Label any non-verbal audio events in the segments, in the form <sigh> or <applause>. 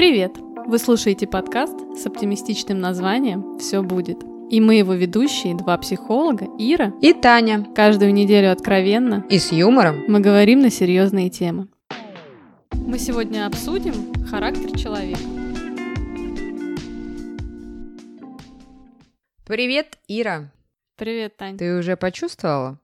Привет! Вы слушаете подкаст с оптимистичным названием «Все будет». И мы его ведущие, два психолога, Ира и Таня. Каждую неделю откровенно и с юмором мы говорим на серьезные темы. Мы сегодня обсудим характер человека. Привет, Ира. Привет, Тань. Ты уже почувствовала?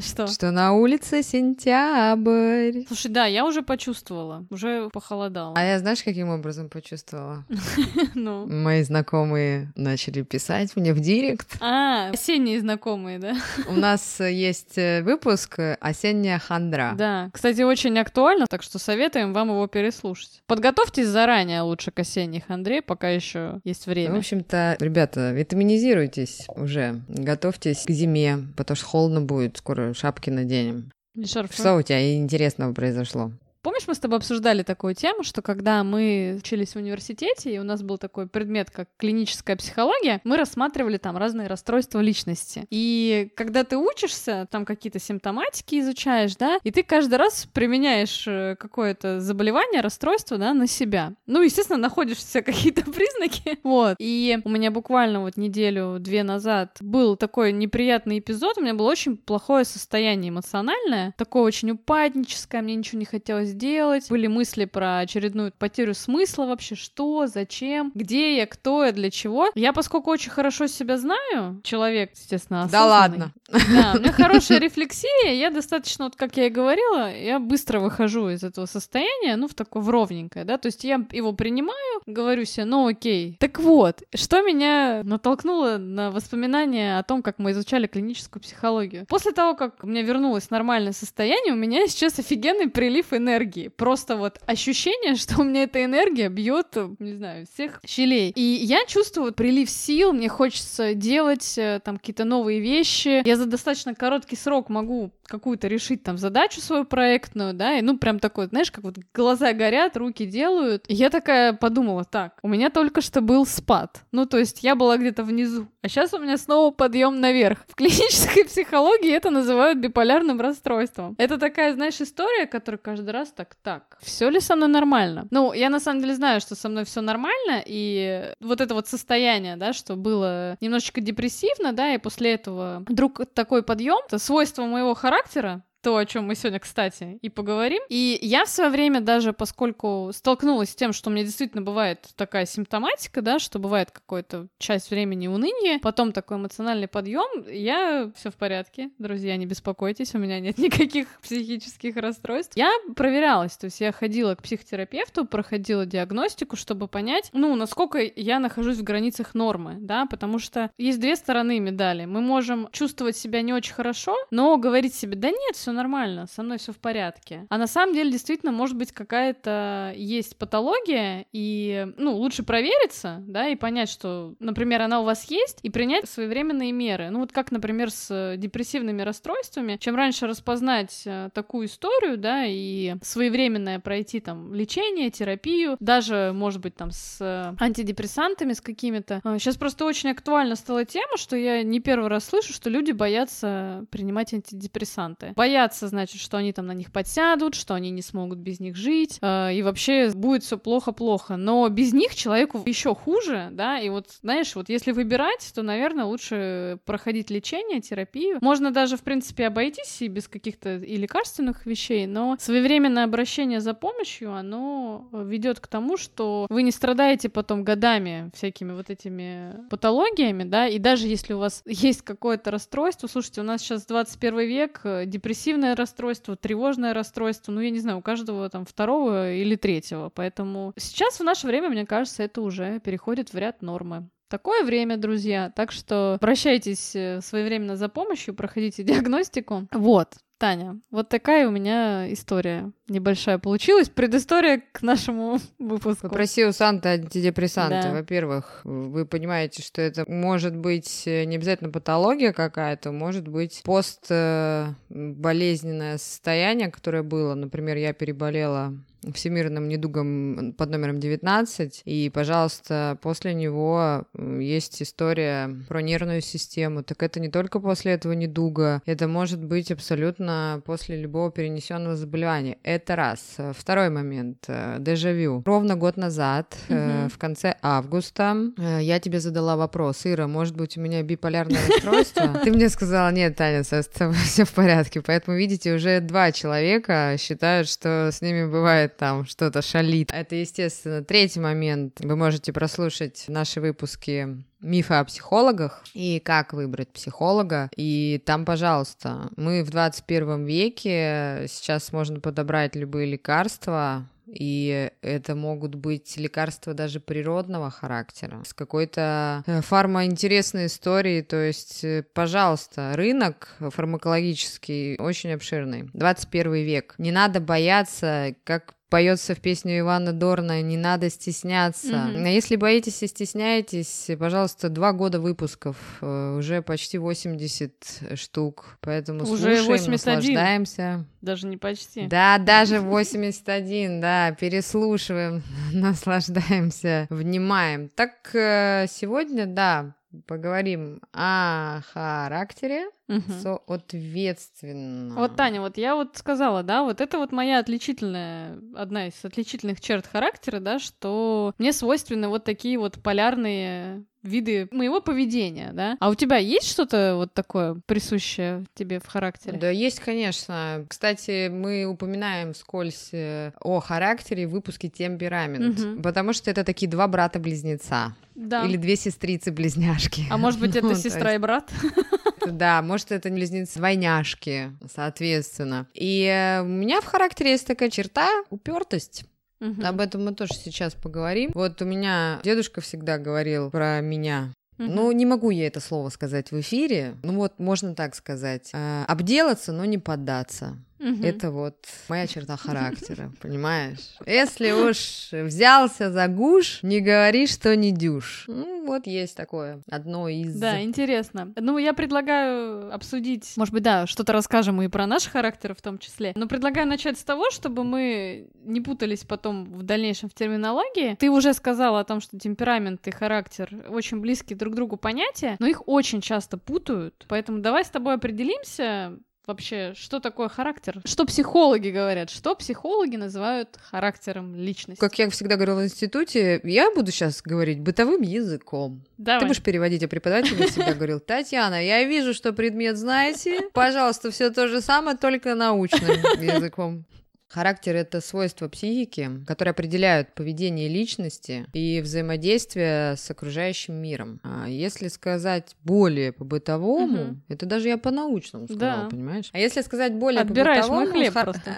Что? Что на улице сентябрь. Слушай, да, я уже почувствовала, уже похолодало. А я знаешь, каким образом почувствовала? <laughs> Ну. Мои знакомые начали писать мне в директ. А, осенние знакомые, да? У нас есть э, выпуск «Осенняя хандра». Да, кстати, очень актуально, так что советуем вам его переслушать. Подготовьтесь заранее лучше к осенней хандре, пока еще есть время. В общем-то, ребята, витаминизируйтесь уже, готовьтесь к зиме, потому что холодно будет скоро шапки наденем. Шарфы. Что у тебя интересного произошло? Помнишь, мы с тобой обсуждали такую тему, что когда мы учились в университете, и у нас был такой предмет, как клиническая психология, мы рассматривали там разные расстройства личности. И когда ты учишься, там какие-то симптоматики изучаешь, да, и ты каждый раз применяешь э, какое-то заболевание, расстройство, да, на себя. Ну, естественно, находишь все какие-то <laughs> признаки, вот. И у меня буквально вот неделю-две назад был такой неприятный эпизод, у меня было очень плохое состояние эмоциональное, такое очень упадническое, мне ничего не хотелось сделать. Были мысли про очередную потерю смысла вообще, что, зачем, где я, кто я, для чего. Я, поскольку очень хорошо себя знаю, человек, естественно, Да ладно. Да, у меня хорошая рефлексия, я достаточно, вот как я и говорила, я быстро выхожу из этого состояния, ну, в такое в ровненькое, да, то есть я его принимаю, говорю себе, ну, окей. Так вот, что меня натолкнуло на воспоминания о том, как мы изучали клиническую психологию? После того, как у меня вернулось нормальное состояние, у меня <laughs> сейчас офигенный прилив энергии энергии. Просто вот ощущение, <laughs> что у меня эта энергия бьет, не знаю, всех щелей. И я чувствую прилив сил, мне хочется делать э, там какие-то новые вещи. Я за достаточно короткий срок могу какую-то решить там задачу свою проектную, да, и ну прям такой, знаешь, как вот глаза горят, руки делают. И я такая подумала, так, у меня только что был спад. Ну, то есть я была где-то внизу, а сейчас у меня снова подъем наверх. В клинической <laughs> психологии это называют биполярным расстройством. Это такая, знаешь, история, которая каждый раз так, так, все ли со мной нормально? Ну, я на самом деле знаю, что со мной все нормально, и вот это вот состояние, да, что было немножечко депрессивно, да, и после этого вдруг такой подъем, это свойство моего характера, характера, то, о чем мы сегодня, кстати, и поговорим. И я в свое время даже, поскольку столкнулась с тем, что у меня действительно бывает такая симптоматика, да, что бывает какая-то часть времени уныние, потом такой эмоциональный подъем, я все в порядке, друзья, не беспокойтесь, у меня нет <laughs> никаких психических расстройств. Я проверялась, то есть я ходила к психотерапевту, проходила диагностику, чтобы понять, ну, насколько я нахожусь в границах нормы, да, потому что есть две стороны медали. Мы можем чувствовать себя не очень хорошо, но говорить себе, да нет, все нормально, со мной все в порядке. А на самом деле действительно может быть какая-то есть патология, и, ну, лучше провериться, да, и понять, что, например, она у вас есть, и принять своевременные меры. Ну, вот как, например, с депрессивными расстройствами. Чем раньше распознать э, такую историю, да, и своевременное пройти там лечение, терапию, даже, может быть, там с антидепрессантами, с какими-то. Сейчас просто очень актуально стала тема, что я не первый раз слышу, что люди боятся принимать антидепрессанты. Боятся боятся, значит, что они там на них подсядут, что они не смогут без них жить, э, и вообще будет все плохо-плохо. Но без них человеку еще хуже, да, и вот, знаешь, вот если выбирать, то, наверное, лучше проходить лечение, терапию. Можно даже, в принципе, обойтись и без каких-то и лекарственных вещей, но своевременное обращение за помощью, оно ведет к тому, что вы не страдаете потом годами всякими вот этими патологиями, да, и даже если у вас есть какое-то расстройство, слушайте, у нас сейчас 21 век, э, депрессивный депрессивное расстройство, тревожное расстройство, ну, я не знаю, у каждого там второго или третьего. Поэтому сейчас в наше время, мне кажется, это уже переходит в ряд нормы. Такое время, друзья. Так что обращайтесь э, своевременно за помощью, проходите <laughs> диагностику. Вот. Таня, вот такая у меня история небольшая получилась. Предыстория к нашему <laughs> выпуску. Попроси у Санты антидепрессанты. Да. Во-первых, вы понимаете, что это может быть э, не обязательно патология какая-то, может быть постболезненное состояние, которое было. Например, я переболела всемирным недугом под номером 19. И, пожалуйста, после него есть история про нервную систему. Так это не только после этого недуга, это может быть абсолютно после любого перенесенного заболевания. Это раз. Второй момент. Э, дежавю. Ровно год назад, угу. в конце августа, э, я тебе задала вопрос, Ира, может быть, у меня биполярное расстройство? <laughs> Ты мне сказала, нет, Таня, все в порядке. Поэтому, видите, уже два человека считают, что с ними бывает там что-то шалит. Это, естественно, третий момент. Вы можете прослушать наши выпуски мифы о психологах и как выбрать психолога. И там, пожалуйста, мы в 21 веке, сейчас можно подобрать любые лекарства, и это могут быть лекарства даже природного характера, с какой-то э, фармоинтересной историей. То есть, э, пожалуйста, рынок фармакологический очень обширный. 21 век. Не надо бояться, как поется в песню Ивана Дорна «Не надо стесняться». Mm-hmm. Если боитесь и стесняетесь, пожалуйста, два года выпусков, э, уже почти 80 штук, поэтому уже слушаем, 81. наслаждаемся. Даже не почти. Да, даже 81, да, переслушиваем, <laughs> наслаждаемся, внимаем. Так э, сегодня, да, поговорим о характере, угу. соответственно. Вот, Таня, вот я вот сказала, да, вот это вот моя отличительная, одна из отличительных черт характера, да, что мне свойственны вот такие вот полярные виды моего поведения, да? А у тебя есть что-то вот такое присущее тебе в характере? Да, есть, конечно. Кстати, мы упоминаем скользь э, о характере в выпуске «Темперамент», угу. потому что это такие два брата-близнеца. Да. Или две сестрицы-близняшки. А может быть, это <laughs> ну, сестра и брат? <laughs> Да, может, это близнецы-двойняшки, соответственно. И э, у меня в характере есть такая черта упертость. Угу. Об этом мы тоже сейчас поговорим. Вот у меня дедушка всегда говорил про меня. Угу. Ну, не могу я это слово сказать в эфире. Ну вот, можно так сказать. Э, обделаться, но не поддаться. Угу. Это вот моя черта характера, <laughs> понимаешь? Если уж взялся за гуш, не говори, что не дюш. Ну, вот есть такое одно из... Да, интересно. Ну, я предлагаю обсудить, может быть, да, что-то расскажем и про наш характер в том числе, но предлагаю начать с того, чтобы мы не путались потом в дальнейшем в терминологии. Ты уже сказала о том, что темперамент и характер очень близкие друг другу понятия, но их очень часто путают, поэтому давай с тобой определимся, вообще, что такое характер? Что психологи говорят? Что психологи называют характером личности? Как я всегда говорила в институте, я буду сейчас говорить бытовым языком. Давай. Ты будешь переводить, а преподаватель всегда говорил, Татьяна, я вижу, что предмет знаете, пожалуйста, все то же самое, только научным языком. Характер — это свойства психики, которые определяют поведение личности и взаимодействие с окружающим миром. А если сказать более по-бытовому, угу. это даже я по-научному сказала, да. понимаешь? А если сказать более Отбираешь по-бытовому... мой хлеб хар... просто.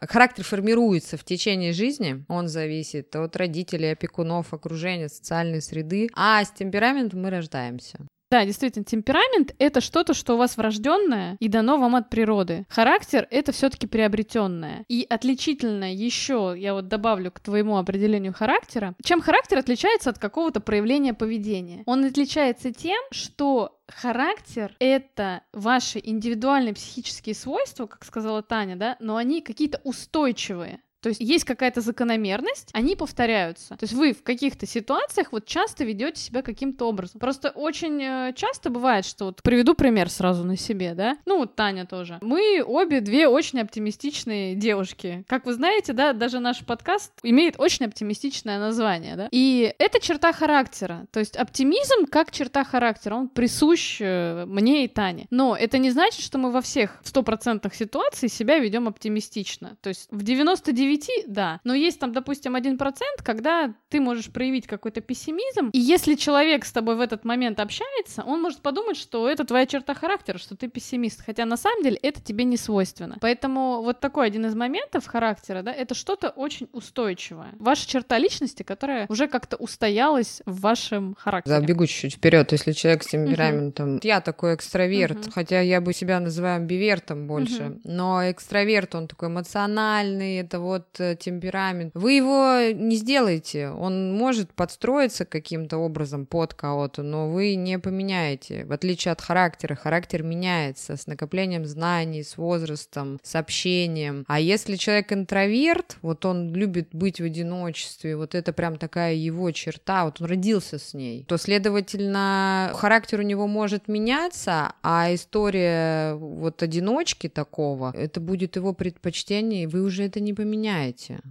<laughs> Характер формируется в течение жизни, он зависит от родителей, опекунов, окружения, социальной среды, а с темпераментом мы рождаемся. Да, действительно, темперамент это что-то, что у вас врожденное и дано вам от природы. Характер это все-таки приобретенное. И отличительно еще, я вот добавлю к твоему определению характера, чем характер отличается от какого-то проявления поведения? Он отличается тем, что характер — это ваши индивидуальные психические свойства, как сказала Таня, да, но они какие-то устойчивые. То есть есть какая-то закономерность, они повторяются. То есть вы в каких-то ситуациях вот часто ведете себя каким-то образом. Просто очень э, часто бывает, что вот приведу пример сразу на себе, да. Ну вот Таня тоже. Мы обе две очень оптимистичные девушки. Как вы знаете, да, даже наш подкаст имеет очень оптимистичное название, да. И это черта характера. То есть оптимизм как черта характера, он присущ э, мне и Тане. Но это не значит, что мы во всех 100% ситуаций себя ведем оптимистично. То есть в 99 9, да. Но есть там, допустим, 1%, когда ты можешь проявить какой-то пессимизм, и если человек с тобой в этот момент общается, он может подумать, что это твоя черта характера, что ты пессимист, хотя на самом деле это тебе не свойственно. Поэтому вот такой один из моментов характера, да, это что-то очень устойчивое. Ваша черта личности, которая уже как-то устоялась в вашем характере. Забегу чуть-чуть вперед, если человек с темпераментом. Uh-huh. Я такой экстраверт, uh-huh. хотя я бы себя называю амбивертом больше, uh-huh. но экстраверт, он такой эмоциональный, это вот вот э, темперамент, вы его не сделаете. Он может подстроиться каким-то образом под кого-то, но вы не поменяете. В отличие от характера, характер меняется с накоплением знаний, с возрастом, с общением. А если человек интроверт, вот он любит быть в одиночестве, вот это прям такая его черта, вот он родился с ней, то, следовательно, характер у него может меняться, а история вот одиночки такого, это будет его предпочтение, и вы уже это не поменяете.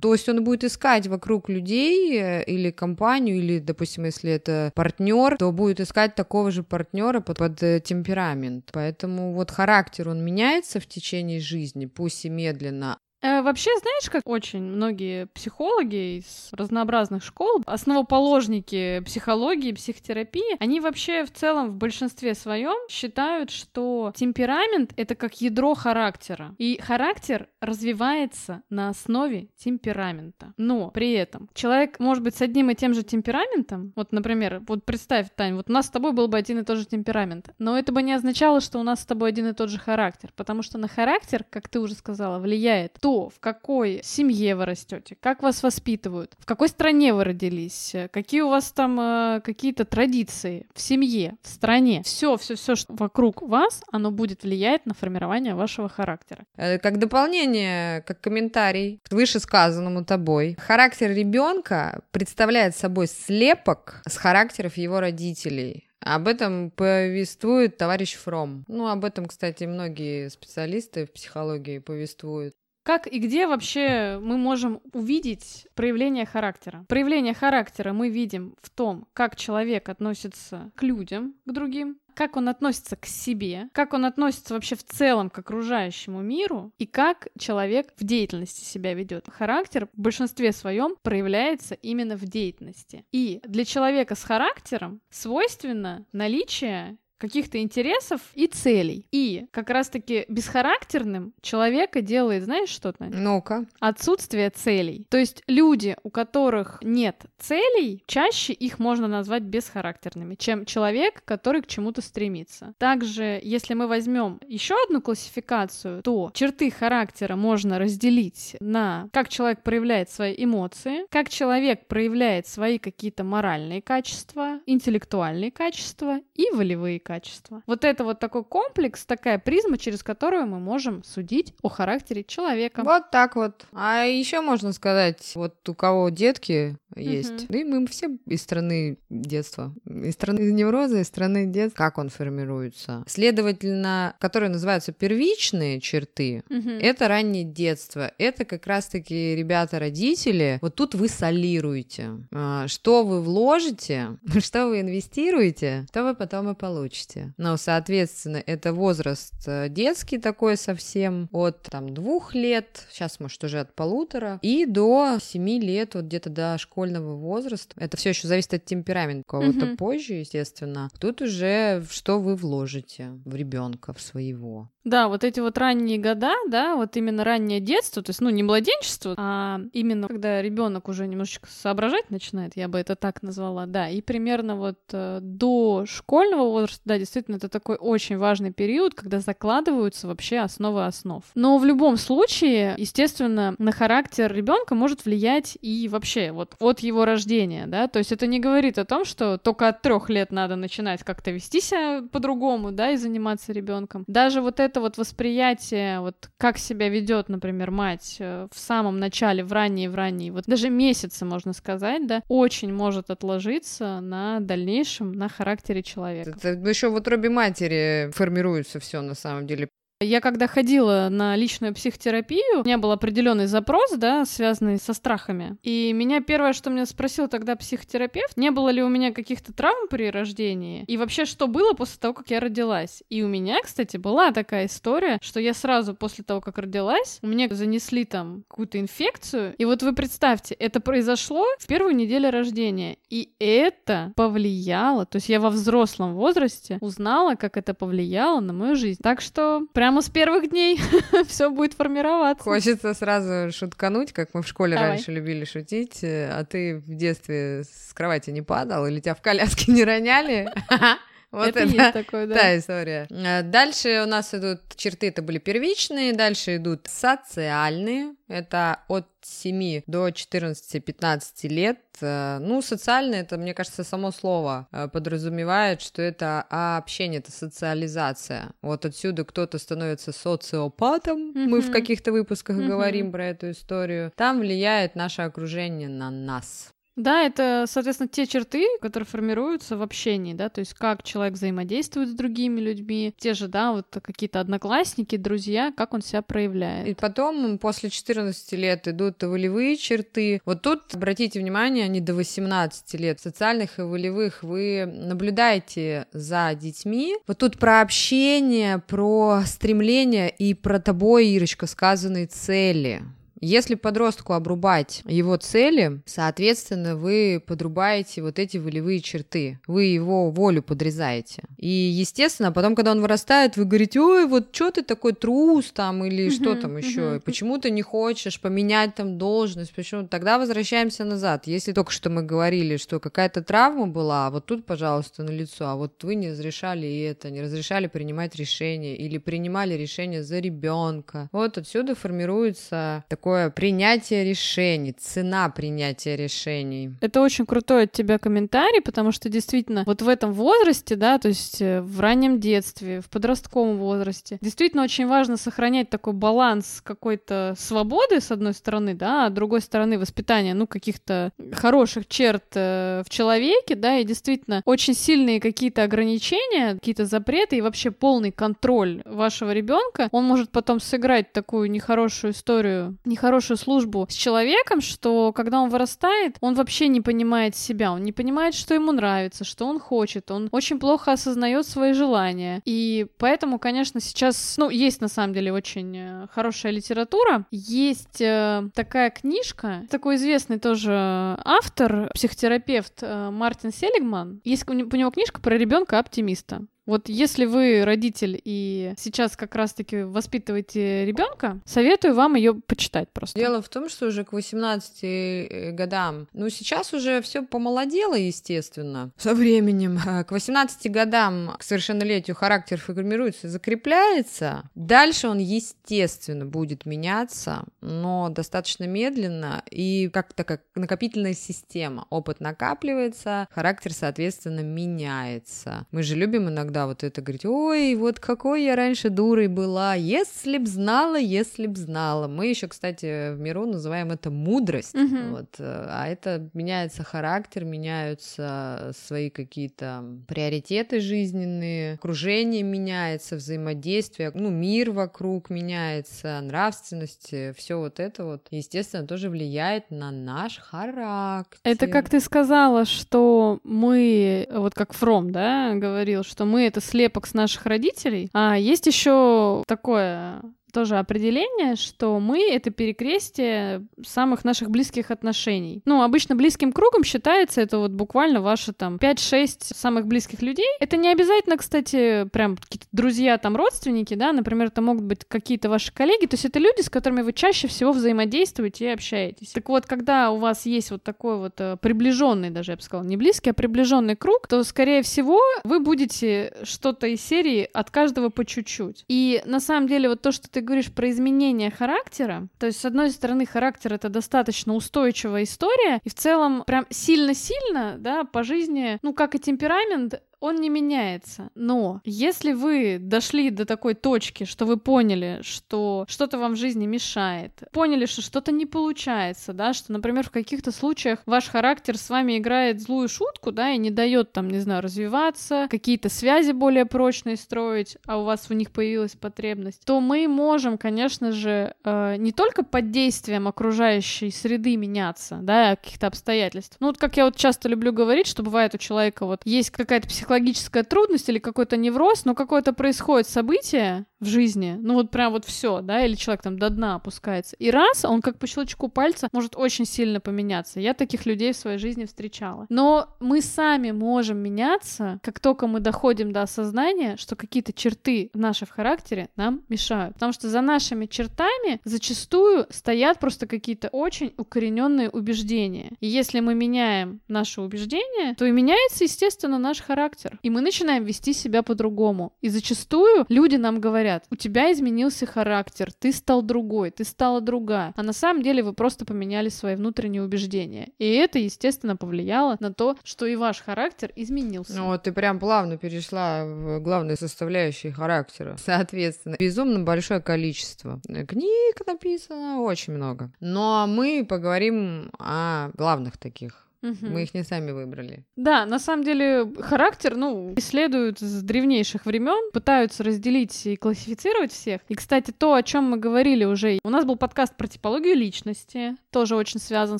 То есть он будет искать вокруг людей э, или компанию, или, допустим, если это партнер, то будет искать такого же партнера под, под э, темперамент. Поэтому вот характер, он меняется в течение жизни, пусть и медленно, вообще, знаешь, как очень многие психологи из разнообразных школ, основоположники психологии, психотерапии, они вообще в целом в большинстве своем считают, что темперамент — это как ядро характера. И характер развивается на основе темперамента. Но при этом человек может быть с одним и тем же темпераментом. Вот, например, вот представь, Тань, вот у нас с тобой был бы один и тот же темперамент. Но это бы не означало, что у нас с тобой один и тот же характер. Потому что на характер, как ты уже сказала, влияет то, то, в какой семье вы растете, как вас воспитывают, в какой стране вы родились, какие у вас там э, какие-то традиции в семье, в стране. Все, все, все, что вокруг вас, оно будет влиять на формирование вашего характера. Э, как дополнение, как комментарий к вышесказанному тобой, характер ребенка представляет собой слепок с характеров его родителей. Об этом повествует товарищ Фром. Ну, об этом, кстати, многие специалисты в психологии повествуют. Как и где вообще мы можем увидеть проявление характера? Проявление характера мы видим в том, как человек относится к людям, к другим, как он относится к себе, как он относится вообще в целом к окружающему миру и как человек в деятельности себя ведет. Характер в большинстве своем проявляется именно в деятельности. И для человека с характером свойственно наличие каких-то интересов и целей. И как раз-таки бесхарактерным человека делает, знаешь, что-то? Ну-ка. Отсутствие целей. То есть люди, у которых нет целей, чаще их можно назвать бесхарактерными, чем человек, который к чему-то стремится. Также, если мы возьмем еще одну классификацию, то черты характера можно разделить на как человек проявляет свои эмоции, как человек проявляет свои какие-то моральные качества, интеллектуальные качества и волевые качества. Вот это вот такой комплекс, такая призма, через которую мы можем судить о характере человека. Вот так вот. А еще можно сказать, вот у кого детки есть, угу. и мы все из страны детства, из страны невроза, из страны детства, как он формируется. Следовательно, которые называются первичные черты, угу. это раннее детство, это как раз-таки ребята-родители, вот тут вы солируете, а, что вы вложите, <laughs> что вы инвестируете, то вы потом и получите получите. Но, соответственно, это возраст э, детский такой совсем, от там двух лет, сейчас, может, уже от полутора, и до семи лет, вот где-то до школьного возраста. Это все еще зависит от темперамента кого-то угу. позже, естественно. Тут уже что вы вложите в ребенка, в своего. Да, вот эти вот ранние года, да, вот именно раннее детство, то есть, ну, не младенчество, а именно когда ребенок уже немножечко соображать начинает, я бы это так назвала, да, и примерно вот э, до школьного возраста, да, действительно, это такой очень важный период, когда закладываются вообще основы основ. Но в любом случае, естественно, на характер ребенка может влиять и вообще вот от его рождения, да, то есть это не говорит о том, что только от трех лет надо начинать как-то вести себя по-другому, да, и заниматься ребенком. Даже вот это это вот восприятие, вот как себя ведет, например, мать э, в самом начале, в ранние, в ранние, вот даже месяцы, можно сказать, да, очень может отложиться на дальнейшем, на характере человека. Это еще в утробе матери формируется все на самом деле. Я когда ходила на личную психотерапию, у меня был определенный запрос, да, связанный со страхами. И меня первое, что меня спросил тогда психотерапевт, не было ли у меня каких-то травм при рождении, и вообще, что было после того, как я родилась. И у меня, кстати, была такая история, что я сразу после того, как родилась, мне занесли там какую-то инфекцию, и вот вы представьте, это произошло в первую неделю рождения, и это повлияло, то есть я во взрослом возрасте узнала, как это повлияло на мою жизнь. Так что прям прямо с первых дней <laughs> все будет формироваться. Хочется сразу шуткануть, как мы в школе Давай. раньше любили шутить. А ты в детстве с кровати не падал или тебя в коляске <laughs> не роняли? <laughs> Вот это, это есть такое, да. Та история. Э, дальше у нас идут черты, это были первичные, дальше идут социальные, это от 7 до 14-15 лет. Э, ну, социальное, это, мне кажется, само слово э, подразумевает, что это общение, это социализация. Вот отсюда кто-то становится социопатом, mm-hmm. мы в каких-то выпусках mm-hmm. говорим про эту историю. Там влияет наше окружение на нас. Да, это, соответственно, те черты, которые формируются в общении, да, то есть как человек взаимодействует с другими людьми, те же, да, вот какие-то одноклассники, друзья, как он себя проявляет. И потом, после 14 лет идут волевые черты. Вот тут, обратите внимание, они до 18 лет. Социальных и волевых вы наблюдаете за детьми. Вот тут про общение, про стремление и про тобой, Ирочка, сказанные цели. Если подростку обрубать его цели, соответственно, вы подрубаете вот эти волевые черты, вы его волю подрезаете. И, естественно, потом, когда он вырастает, вы говорите, ой, вот что ты такой трус там или что там еще, почему ты не хочешь поменять там должность, почему? Тогда возвращаемся назад. Если только что мы говорили, что какая-то травма была, а вот тут, пожалуйста, на лицо, а вот вы не разрешали это, не разрешали принимать решения или принимали решения за ребенка. Вот отсюда формируется такой такое принятие решений, цена принятия решений. Это очень крутой от тебя комментарий, потому что действительно вот в этом возрасте, да, то есть э, в раннем детстве, в подростковом возрасте, действительно очень важно сохранять такой баланс какой-то свободы, с одной стороны, да, а с другой стороны воспитания, ну, каких-то хороших черт э, в человеке, да, и действительно очень сильные какие-то ограничения, какие-то запреты и вообще полный контроль вашего ребенка, он может потом сыграть такую нехорошую историю, нехорошую службу с человеком, что когда он вырастает, он вообще не понимает себя, он не понимает, что ему нравится, что он хочет, он очень плохо осознает свои желания. И поэтому, конечно, сейчас, ну, есть на самом деле очень э, хорошая литература. Есть э, такая книжка, такой известный тоже автор, психотерапевт э, Мартин Селигман. Есть у него книжка про ребенка оптимиста. Вот если вы родитель и сейчас как раз-таки воспитываете ребенка, советую вам ее почитать просто. Дело в том, что уже к 18 э, годам, ну сейчас уже все помолодело, естественно, со временем. А к 18 годам, к совершеннолетию характер формируется, закрепляется. Дальше он, естественно, будет меняться, но достаточно медленно и как-то как накопительная система. Опыт накапливается, характер, соответственно, меняется. Мы же любим иногда иногда вот это говорить, ой, вот какой я раньше дурой была, если б знала, если б знала. Мы еще, кстати, в миру называем это мудрость, mm-hmm. вот, э, а это меняется характер, меняются свои какие-то приоритеты жизненные, окружение меняется, взаимодействие, ну, мир вокруг меняется, нравственность, все вот это вот, естественно, тоже влияет на наш характер. Это как ты сказала, что мы, вот как Фром, да, говорил, что мы это слепок с наших родителей. А есть еще такое тоже определение, что мы — это перекрестие самых наших близких отношений. Ну, обычно близким кругом считается это вот буквально ваши там 5-6 самых близких людей. Это не обязательно, кстати, прям какие-то друзья, там, родственники, да, например, это могут быть какие-то ваши коллеги, то есть это люди, с которыми вы чаще всего взаимодействуете и общаетесь. Так вот, когда у вас есть вот такой вот э, приближенный, даже я бы сказала, не близкий, а приближенный круг, то, скорее всего, вы будете что-то из серии от каждого по чуть-чуть. И на самом деле вот то, что ты ты говоришь про изменение характера, то есть, с одной стороны, характер — это достаточно устойчивая история, и в целом прям сильно-сильно, да, по жизни, ну, как и темперамент, он не меняется. Но если вы дошли до такой точки, что вы поняли, что что-то вам в жизни мешает, поняли, что что-то не получается, да, что, например, в каких-то случаях ваш характер с вами играет злую шутку, да, и не дает там, не знаю, развиваться, какие-то связи более прочные строить, а у вас в них появилась потребность, то мы можем, конечно же, э, не только под действием окружающей среды меняться, да, каких-то обстоятельств. Ну, вот как я вот часто люблю говорить, что бывает у человека вот есть какая-то психология психологическая трудность или какой-то невроз, но какое-то происходит событие в жизни, ну вот прям вот все, да, или человек там до дна опускается, и раз, он как по щелчку пальца может очень сильно поменяться. Я таких людей в своей жизни встречала. Но мы сами можем меняться, как только мы доходим до осознания, что какие-то черты наши в характере нам мешают. Потому что за нашими чертами зачастую стоят просто какие-то очень укорененные убеждения. И если мы меняем наши убеждения, то и меняется, естественно, наш характер. И мы начинаем вести себя по-другому. И зачастую люди нам говорят, у тебя изменился характер, ты стал другой, ты стала другая. А на самом деле вы просто поменяли свои внутренние убеждения. И это, естественно, повлияло на то, что и ваш характер изменился. Ну вот ты прям плавно перешла в главные составляющие характера. Соответственно, безумно большое количество книг написано, очень много. Но мы поговорим о главных таких Угу. Мы их не сами выбрали. Да, на самом деле характер, ну, исследуют с древнейших времен, пытаются разделить и классифицировать всех. И, кстати, то, о чем мы говорили уже, у нас был подкаст про типологию личности, тоже очень связан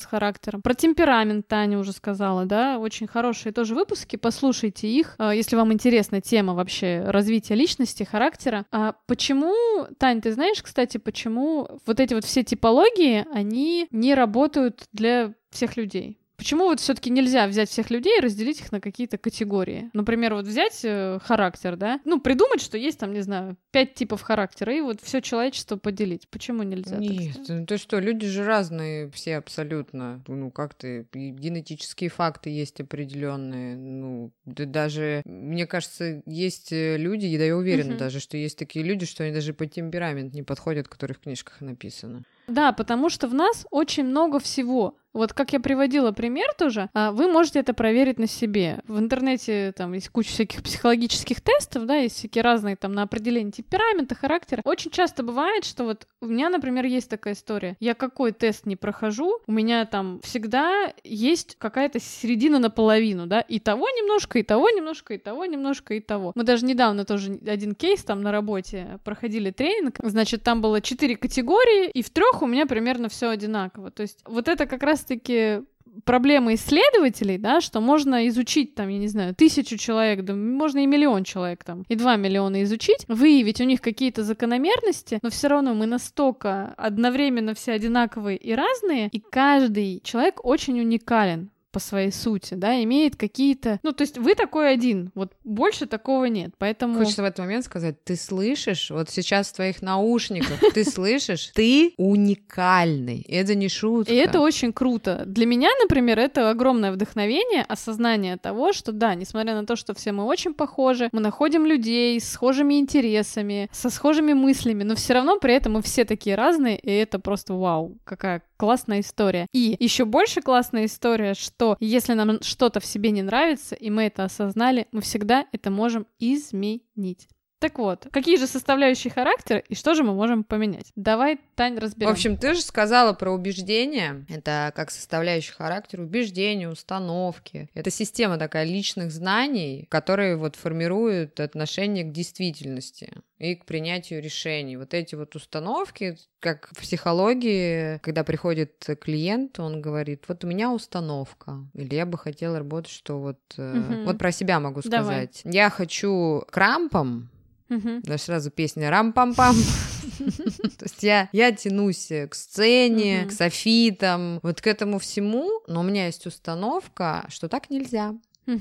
с характером. Про темперамент Таня уже сказала, да, очень хорошие тоже выпуски, послушайте их, а, если вам интересна тема вообще развития личности, характера. А почему, Тань, ты знаешь, кстати, почему вот эти вот все типологии, они не работают для всех людей? Почему вот все-таки нельзя взять всех людей и разделить их на какие-то категории? Например, вот взять э, характер, да? Ну, придумать, что есть там, не знаю, пять типов характера, и вот все человечество поделить. Почему нельзя? Нет, ну то что, люди же разные все абсолютно. Ну, как-то генетические факты есть определенные. Ну, да даже, мне кажется, есть э, люди, да я уверена uh-huh. даже, что есть такие люди, что они даже по темперамент не подходят, которые в книжках написано. Да, потому что в нас очень много всего. Вот как я приводила пример тоже, а, вы можете это проверить на себе. В интернете там есть куча всяких психологических тестов, да, есть всякие разные там на определение темперамента, характера. Очень часто бывает, что вот у меня, например, есть такая история. Я какой тест не прохожу, у меня там всегда есть какая-то середина наполовину, да, и того немножко, и того немножко, и того немножко, и того. Мы даже недавно тоже один кейс там на работе проходили тренинг, значит, там было четыре категории, и в трех у меня примерно все одинаково. То есть вот это как раз-таки проблема исследователей, да, что можно изучить там, я не знаю, тысячу человек, да, можно и миллион человек там, и два миллиона изучить, выявить у них какие-то закономерности, но все равно мы настолько одновременно все одинаковые и разные, и каждый человек очень уникален по своей сути, да, имеет какие-то... Ну, то есть вы такой один, вот больше такого нет, поэтому... Хочется в этот момент сказать, ты слышишь, вот сейчас в твоих наушниках, <laughs> ты слышишь, ты уникальный, это не шутка. И это очень круто. Для меня, например, это огромное вдохновение, осознание того, что да, несмотря на то, что все мы очень похожи, мы находим людей с схожими интересами, со схожими мыслями, но все равно при этом мы все такие разные, и это просто вау, какая классная история. И еще больше классная история, что если нам что-то в себе не нравится, и мы это осознали, мы всегда это можем изменить. Так вот, какие же составляющие характера и что же мы можем поменять? Давай, Тань, разберем. В общем, ты же сказала про убеждения. Это как составляющий характер убеждения, установки. Это система такая личных знаний, которые вот формируют отношение к действительности и к принятию решений. Вот эти вот установки, как в психологии, когда приходит клиент, он говорит, вот у меня установка, или я бы хотела работать, что вот, угу. вот про себя могу сказать. Давай. Я хочу крампом, Угу. Даже сразу песня рам-пам-пам. <laughs> То есть я, я тянусь к сцене, к софитам, вот к этому всему, но у меня есть установка, что так нельзя.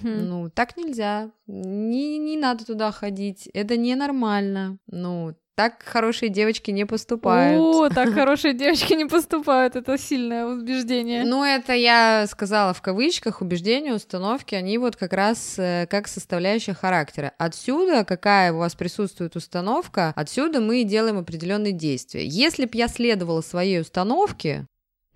Ну, так нельзя. Не, не надо туда ходить. Это ненормально. Ну, так хорошие девочки не поступают. О, так <laughs> хорошие девочки не поступают. Это сильное убеждение. Ну, это я сказала в кавычках, убеждения, установки, они вот как раз э, как составляющая характера. Отсюда, какая у вас присутствует установка, отсюда мы делаем определенные действия. Если бы я следовала своей установке,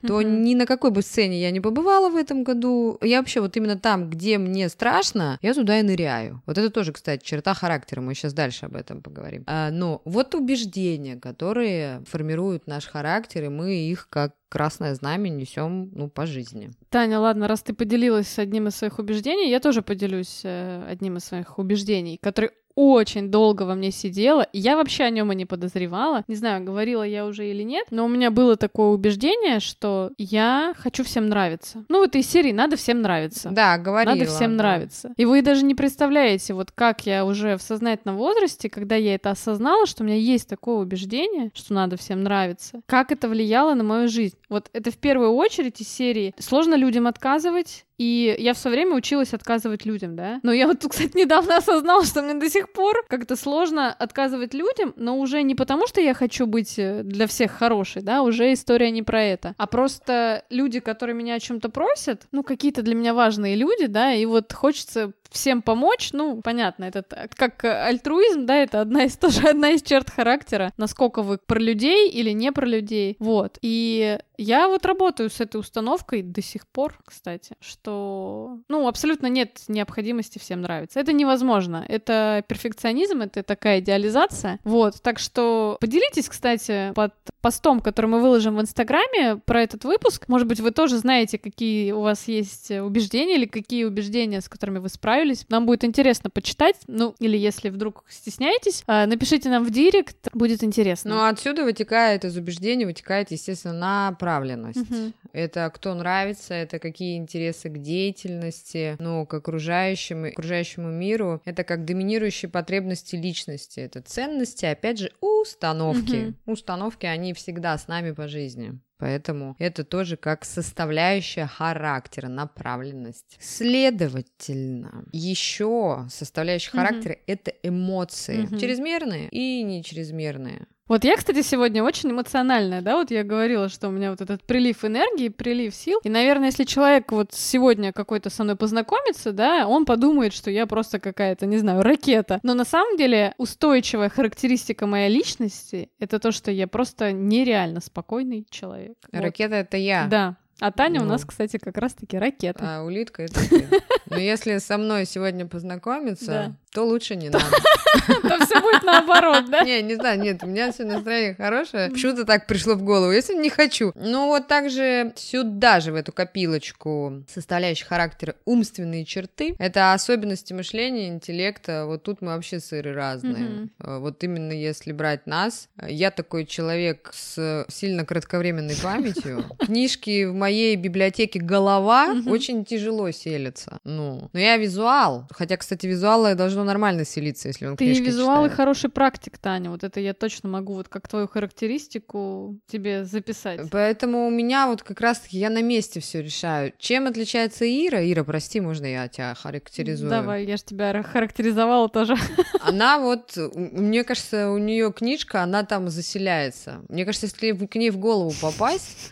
то mm-hmm. ни на какой бы сцене я не побывала в этом году. Я вообще вот именно там, где мне страшно, я туда и ныряю. Вот это тоже, кстати, черта характера. Мы сейчас дальше об этом поговорим. А, но вот убеждения, которые формируют наш характер, и мы их как красное знамя несем ну, по жизни. Таня, ладно, раз ты поделилась одним из своих убеждений, я тоже поделюсь э, одним из своих убеждений, который очень долго во мне сидело. И я вообще о нем и не подозревала. Не знаю, говорила я уже или нет, но у меня было такое убеждение, что я хочу всем нравиться. Ну, в этой серии надо всем нравиться. Да, говорила. Надо всем да. нравиться. И вы даже не представляете, вот как я уже в сознательном возрасте, когда я это осознала, что у меня есть такое убеждение, что надо всем нравиться, как это влияло на мою жизнь. Вот это в первую очередь из серии «Сложно людям отказывать», и я все время училась отказывать людям, да. Но я вот кстати, <laughs> недавно осознала, что мне до сих пор как-то сложно отказывать людям, но уже не потому, что я хочу быть э, для всех хорошей, да, уже история не про это, а просто люди, которые меня о чем-то просят, ну, какие-то для меня важные люди, да, и вот хочется всем помочь, ну, понятно, это как альтруизм, да, это одна из <laughs> тоже одна из черт характера, насколько вы про людей или не про людей, вот. И я вот работаю с этой установкой до сих пор, кстати, что, ну, абсолютно нет необходимости всем нравиться. Это невозможно. Это перфекционизм, это такая идеализация. Вот, так что поделитесь, кстати, под постом, который мы выложим в Инстаграме про этот выпуск. Может быть, вы тоже знаете, какие у вас есть убеждения или какие убеждения, с которыми вы справились. Нам будет интересно почитать. Ну, или если вдруг стесняетесь, а, напишите нам в директ, будет интересно. Ну, отсюда вытекает из убеждений, вытекает, естественно, направленность. Мгм. Это кто нравится, это какие интересы к деятельности, ну, к окружающему, окружающему миру. Это как доминирующие потребности личности. Это ценности, опять же, установки. Установки, они всегда с нами по жизни. Поэтому это тоже как составляющая характера, направленность. Следовательно, еще составляющая Мгм. характера это эмоции. Мгм. Чрезмерные и не чрезмерные. Вот я, кстати, сегодня очень эмоциональная, да, вот я говорила, что у меня вот этот прилив энергии, прилив сил, и, наверное, если человек вот сегодня какой-то со мной познакомится, да, он подумает, что я просто какая-то, не знаю, ракета. Но на самом деле устойчивая характеристика моей личности — это то, что я просто нереально спокойный человек. Вот. Ракета это я. Да. А Таня у Ну. нас, кстати, как раз-таки ракета. А улитка это ты. Но если со мной сегодня познакомиться, Да. то лучше не надо. <laughs> То все будет наоборот, да? Не, не знаю, нет, у меня сегодня настроение хорошее. Почему-то так пришло в голову. Если не хочу. Ну вот также сюда же, в эту копилочку составляющих характера умственные черты. Это особенности мышления, интеллекта. Вот тут мы вообще сыры разные. Э, Вот именно если брать нас. Я такой человек с сильно кратковременной памятью. Книжки в моей библиотеке голова Мгм. очень тяжело селятся. Ну, но я визуал. Хотя, кстати, визуалы должно нормально селиться, если он Ты книжки визуал и читает. хороший практик, Таня. Вот это я точно могу вот как твою характеристику тебе записать. Поэтому у меня вот как раз-таки я на месте все решаю. Чем отличается Ира? Ира, прости, можно я тебя характеризую? Давай, я же тебя ра- характеризовала тоже. <laughs> Она вот, мне кажется, у нее книжка, она там заселяется. Мне кажется, если к ней в голову попасть,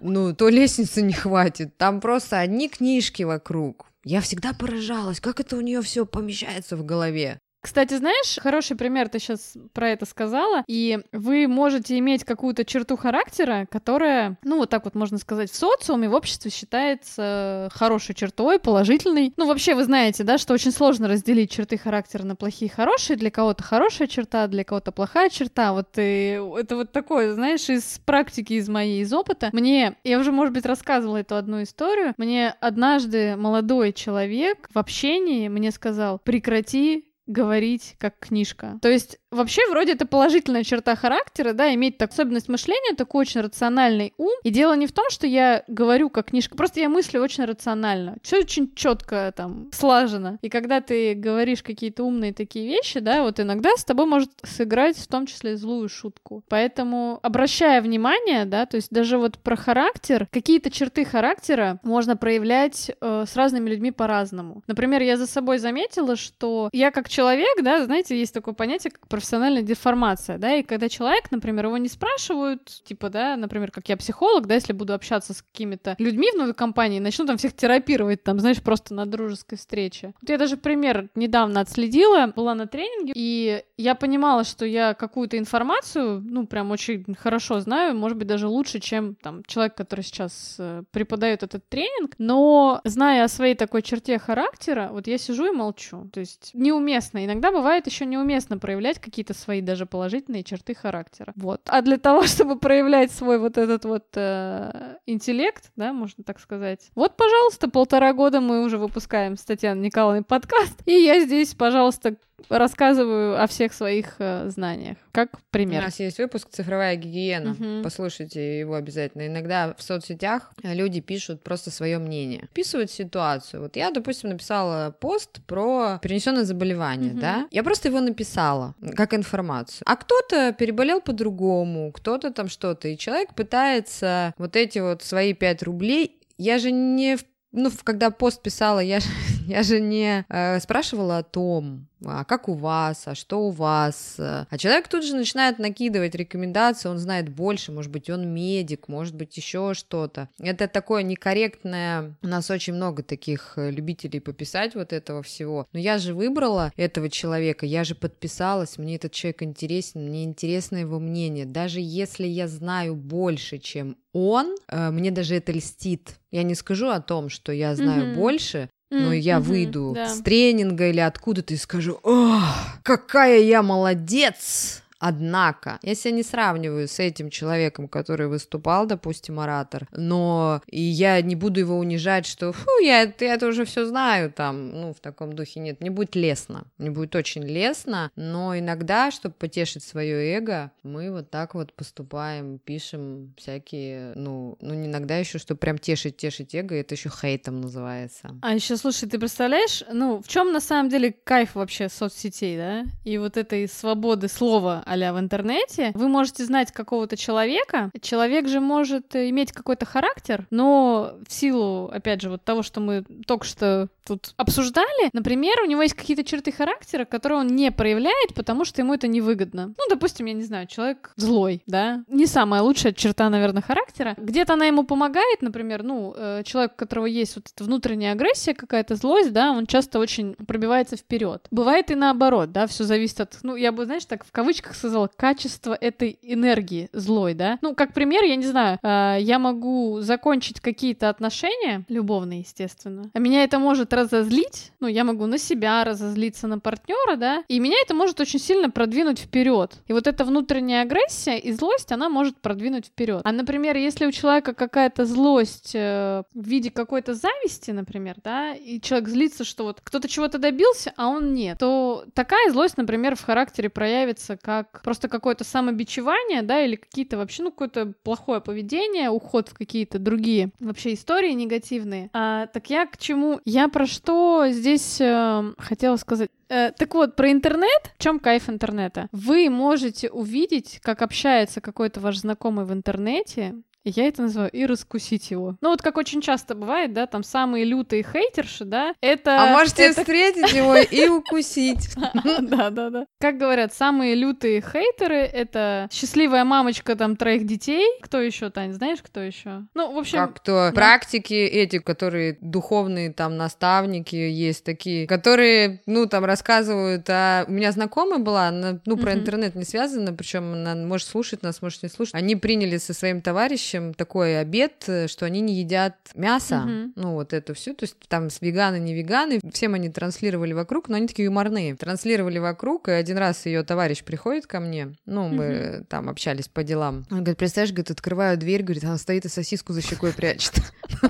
ну, то лестницы не хватит. Там просто одни книжки вокруг. Я всегда поражалась, как это у нее все помещается в голове. Кстати, знаешь, хороший пример ты сейчас про это сказала, и вы можете иметь какую-то черту характера, которая, ну вот так вот можно сказать, в социуме, в обществе считается хорошей чертой, положительной. Ну вообще вы знаете, да, что очень сложно разделить черты характера на плохие и хорошие. Для кого-то хорошая черта, для кого-то плохая черта. Вот и это вот такое, знаешь, из практики, из моей, из опыта. Мне, я уже, может быть, рассказывала эту одну историю. Мне однажды молодой человек в общении мне сказал, прекрати говорить как книжка. То есть вообще вроде это положительная черта характера, да, иметь так, особенность мышления, такой очень рациональный ум. И дело не в том, что я говорю как книжка, просто я мыслю очень рационально. Все очень четко там слажено. И когда ты говоришь какие-то умные такие вещи, да, вот иногда с тобой может сыграть в том числе злую шутку. Поэтому обращая внимание, да, то есть даже вот про характер, какие-то черты характера можно проявлять э, с разными людьми по-разному. Например, я за собой заметила, что я как человек, да, знаете, есть такое понятие, как профессиональная деформация, да, и когда человек, например, его не спрашивают, типа, да, например, как я психолог, да, если буду общаться с какими-то людьми в новой компании, начну там всех терапировать, там, знаешь, просто на дружеской встрече. Вот я даже пример недавно отследила, была на тренинге, и я понимала, что я какую-то информацию, ну, прям очень хорошо знаю, может быть, даже лучше, чем там человек, который сейчас э, преподает этот тренинг, но зная о своей такой черте характера, вот я сижу и молчу, то есть неуместно. Иногда бывает еще неуместно проявлять какие-то свои даже положительные черты характера. Вот. А для того, <laughs> чтобы проявлять свой вот этот вот э, интеллект, да, можно так сказать. Вот, пожалуйста, полтора года мы уже выпускаем с Татьяной Николаевной подкаст, и я здесь, пожалуйста, рассказываю о всех своих э, знаниях. Как пример. У нас есть выпуск «Цифровая гигиена». Мгм. Послушайте его обязательно. Иногда в соцсетях люди пишут просто свое мнение. Описывают ситуацию. Вот я, допустим, написала пост про перенесенное заболевание, Мгм. да? Я просто его написала как информацию. А кто-то переболел по-другому, кто-то там что-то. И человек пытается вот эти вот свои 5 рублей... Я же не... в- Ну, когда пост писала, я же, я же не э, спрашивала о том, а как у вас, а что у вас. э. А человек тут же начинает накидывать рекомендации, он знает больше, может быть, он медик, может быть, еще что-то. Это такое некорректное... У нас очень много таких э, любителей пописать вот этого всего. Но я же выбрала этого человека, я же подписалась, мне этот человек интересен, мне интересно его мнение. Даже если я знаю больше, чем он, э, мне даже это льстит. Я не скажу о том, что я знаю Мгм. больше, но М, я мгм, выйду да. с тренинга или откуда-то и скажу, «Ох, какая я молодец! Однако, я себя не сравниваю с этим человеком, который выступал, допустим, оратор, но и я не буду его унижать, что фу, я, я это уже все знаю, там, ну, в таком духе нет. Мне будет лестно, мне будет очень лестно, но иногда, чтобы потешить свое эго, мы вот так вот поступаем, пишем всякие, ну, ну, иногда еще, чтобы прям тешить, тешить эго, это еще хейтом называется. А еще, слушай, ты представляешь, ну, в чем на самом деле кайф вообще соцсетей, да? И вот этой свободы слова а в интернете. Вы можете знать какого-то человека. Человек же может иметь какой-то характер, но в силу, опять же, вот того, что мы только что тут обсуждали, например, у него есть какие-то черты характера, которые он не проявляет, потому что ему это невыгодно. Ну, допустим, я не знаю, человек злой, да? Не самая лучшая черта, наверное, характера. Где-то она ему помогает, например, ну, э, человек, у которого есть вот эта внутренняя агрессия, какая-то злость, да, он часто очень пробивается вперед. Бывает и наоборот, да, все зависит от, ну, я бы, знаешь, так в кавычках сказала, качество этой энергии злой, да. Ну, как пример, я не знаю, э, я могу закончить какие-то отношения, любовные, естественно, а меня это может разозлить, ну, я могу на себя разозлиться, на партнера, да, и меня это может очень сильно продвинуть вперед. И вот эта внутренняя агрессия и злость, она может продвинуть вперед. А, например, если у человека какая-то злость э, в виде какой-то зависти, например, да, и человек злится, что вот кто-то чего-то добился, а он нет, то такая злость, например, в характере проявится как просто какое-то самобичевание, да, или какие-то вообще, ну, какое-то плохое поведение, уход в какие-то другие вообще истории негативные. А, так я к чему? Я про что здесь э, хотела сказать? Э, так вот, про интернет. В чем кайф интернета? Вы можете увидеть, как общается какой-то ваш знакомый в интернете, я это называю и раскусить его. Ну вот как очень часто бывает, да, там самые лютые хейтерши, да, это... А можете это- встретить его и укусить. <laughs> Да, да, да. Как говорят, самые лютые хейтеры это счастливая мамочка там троих детей. Кто еще, Тань, знаешь, кто еще? Ну, в общем, Как то практики эти, которые духовные там наставники есть такие, которые, ну, там рассказывают, а у меня знакомая была, она, ну, про интернет не связана, причем она может слушать нас, может не слушать. Они приняли со своим товарищем такой обед, э, что они не едят мясо, Мгм. ну, вот эту всю, то есть там с веганы, не веганы, всем они транслировали вокруг, но они такие юморные. Транслировали вокруг, и один раз ее товарищ приходит ко мне, ну, мы там общались по делам. Он говорит, представляешь, говорит, открываю дверь, говорит, она стоит и сосиску за щекой прячет. <laughs>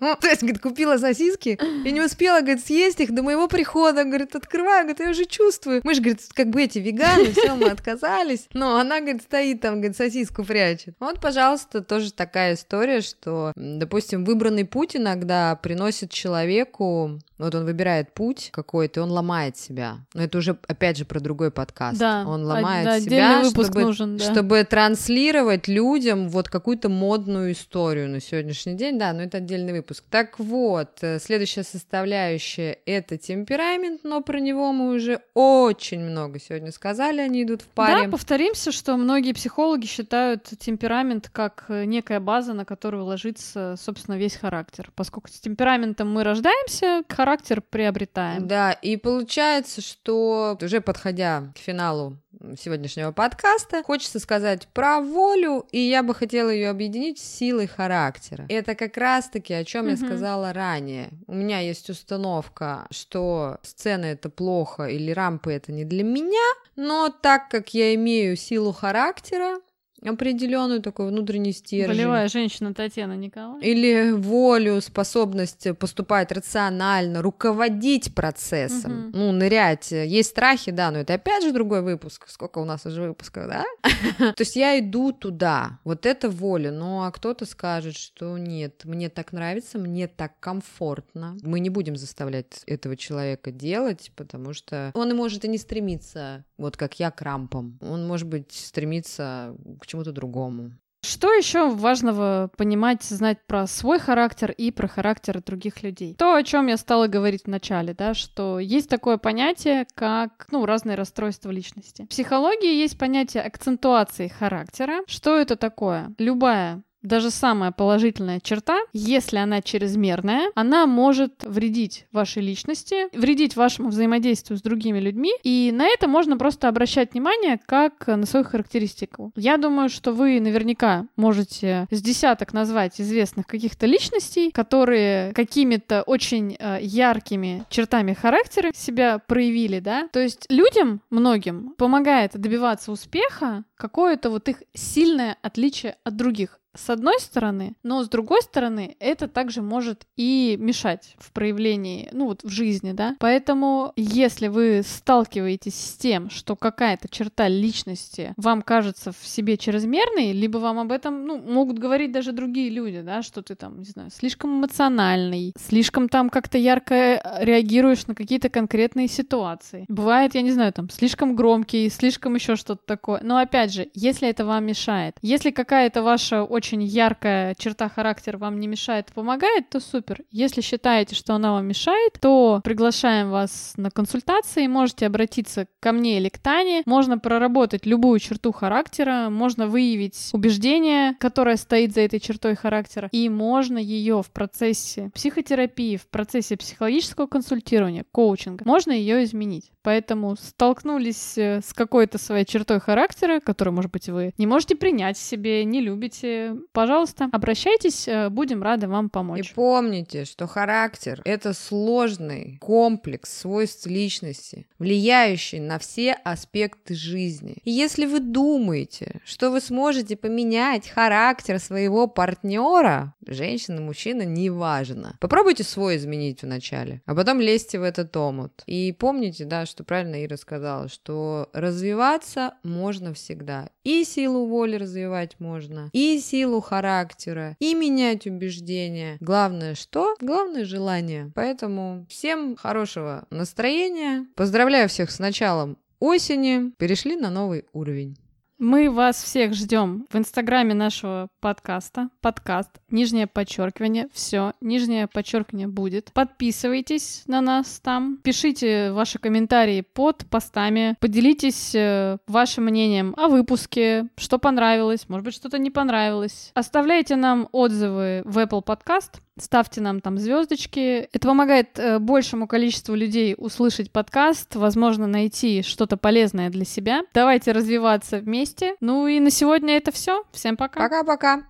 Ну, То есть, говорит, купила сосиски и не успела, говорит, съесть их до моего прихода. Говорит, открываю, говорит, я уже чувствую. Мы же, говорит, как бы эти веганы, все, мы отказались. Но она, говорит, стоит там, говорит, сосиску прячет. Вот, пожалуйста, тоже такая история, что, допустим, выбранный путь иногда приносит человеку, вот он выбирает путь какой-то, и он ломает себя. Но это уже, опять же, про другой подкаст. да, Он ломает да, себя, чтобы нужен, да. чтобы транслировать людям вот какую-то модную историю на сегодняшний день, да, но это отдельный выпуск. Так вот, э, следующая составляющая — это темперамент, но про него мы уже очень много сегодня сказали, они идут в паре. Да, повторимся, что многие психологи считают темперамент как э, некая база, на которую ложится, собственно, весь характер. Поскольку с темпераментом мы рождаемся, характер приобретаем. Да, и получается, что уже подходя к финалу сегодняшнего подкаста, хочется сказать про волю, и я бы хотела ее объединить с силой характера. Это как раз-таки, о чем я Мгм. сказала ранее. У меня есть установка, что сцена это плохо или рампы это не для меня, но так как я имею силу характера, определенную такой внутренний стержень. Волевая женщина Татьяна Николаевна. Или волю, способность поступать рационально, руководить процессом, Мгм. ну, нырять. Есть страхи, да, но это опять же другой выпуск. Сколько у нас уже выпусков, да? <laughs> То есть я иду туда. Вот это воля. Ну, а кто-то скажет, что нет, мне так нравится, мне так комфортно. Мы не будем заставлять этого человека делать, потому что он и может и не стремиться, вот как я, к рампам. Он, может быть, стремится к чему-то другому. Что еще важного понимать, знать про свой характер и про характер других людей? То, о чем я стала говорить в начале, да, что есть такое понятие, как, ну, разные расстройства личности. В психологии есть понятие акцентуации характера. Что это такое? Любая даже самая положительная черта, если она чрезмерная, она может вредить вашей личности, вредить вашему взаимодействию с другими людьми, и на это можно просто обращать внимание как на свою характеристику. Я думаю, что вы наверняка можете с десяток назвать известных каких-то личностей, которые какими-то очень э, яркими чертами характера себя проявили, да. То есть людям, многим, помогает добиваться успеха какое-то вот их сильное отличие от других с одной стороны, но с другой стороны, это также может и мешать в проявлении, ну вот в жизни, да. Поэтому, если вы сталкиваетесь с тем, что какая-то черта личности вам кажется в себе чрезмерной, либо вам об этом, ну, могут говорить даже другие люди, да, что ты там, не знаю, слишком эмоциональный, слишком там как-то ярко реагируешь на какие-то конкретные ситуации. Бывает, я не знаю, там, слишком громкий, слишком еще что-то такое. Но опять же, если это вам мешает, если какая-то ваша очень яркая черта характера вам не мешает, помогает, то супер. Если считаете, что она вам мешает, то приглашаем вас на консультации, можете обратиться ко мне или к Тане, можно проработать любую черту характера, можно выявить убеждение, которое стоит за этой чертой характера, и можно ее в процессе психотерапии, в процессе психологического консультирования, коучинга, можно ее изменить. Поэтому столкнулись э, с какой-то своей чертой характера, которую, может быть, вы не можете принять себе, не любите, пожалуйста, обращайтесь, э, будем рады вам И помочь. помните, что характер — это сложный комплекс свойств личности, влияющий на все аспекты жизни. И если вы думаете, что вы сможете поменять характер своего партнера, женщина, мужчина, неважно. Попробуйте свой изменить вначале, а потом лезьте в этот омут. И помните, да, что правильно Ира сказала, что развиваться можно всегда. И силу воли развивать можно, и силу характера, и менять убеждения. Главное что? Главное желание. Поэтому всем хорошего настроения. Поздравляю всех с началом осени. Перешли на новый уровень. Мы вас всех ждем в инстаграме нашего подкаста. Подкаст, нижнее подчеркивание, все, нижнее подчеркивание будет. Подписывайтесь на нас там, пишите ваши комментарии под постами, поделитесь э, вашим мнением о выпуске, что понравилось, может быть, что-то не понравилось. Оставляйте нам отзывы в Apple Podcast, ставьте нам там звездочки. Это помогает э, большему количеству людей услышать подкаст, возможно, найти что-то полезное для себя. Давайте развиваться вместе. Ну и на сегодня это все. Всем пока. Пока-пока.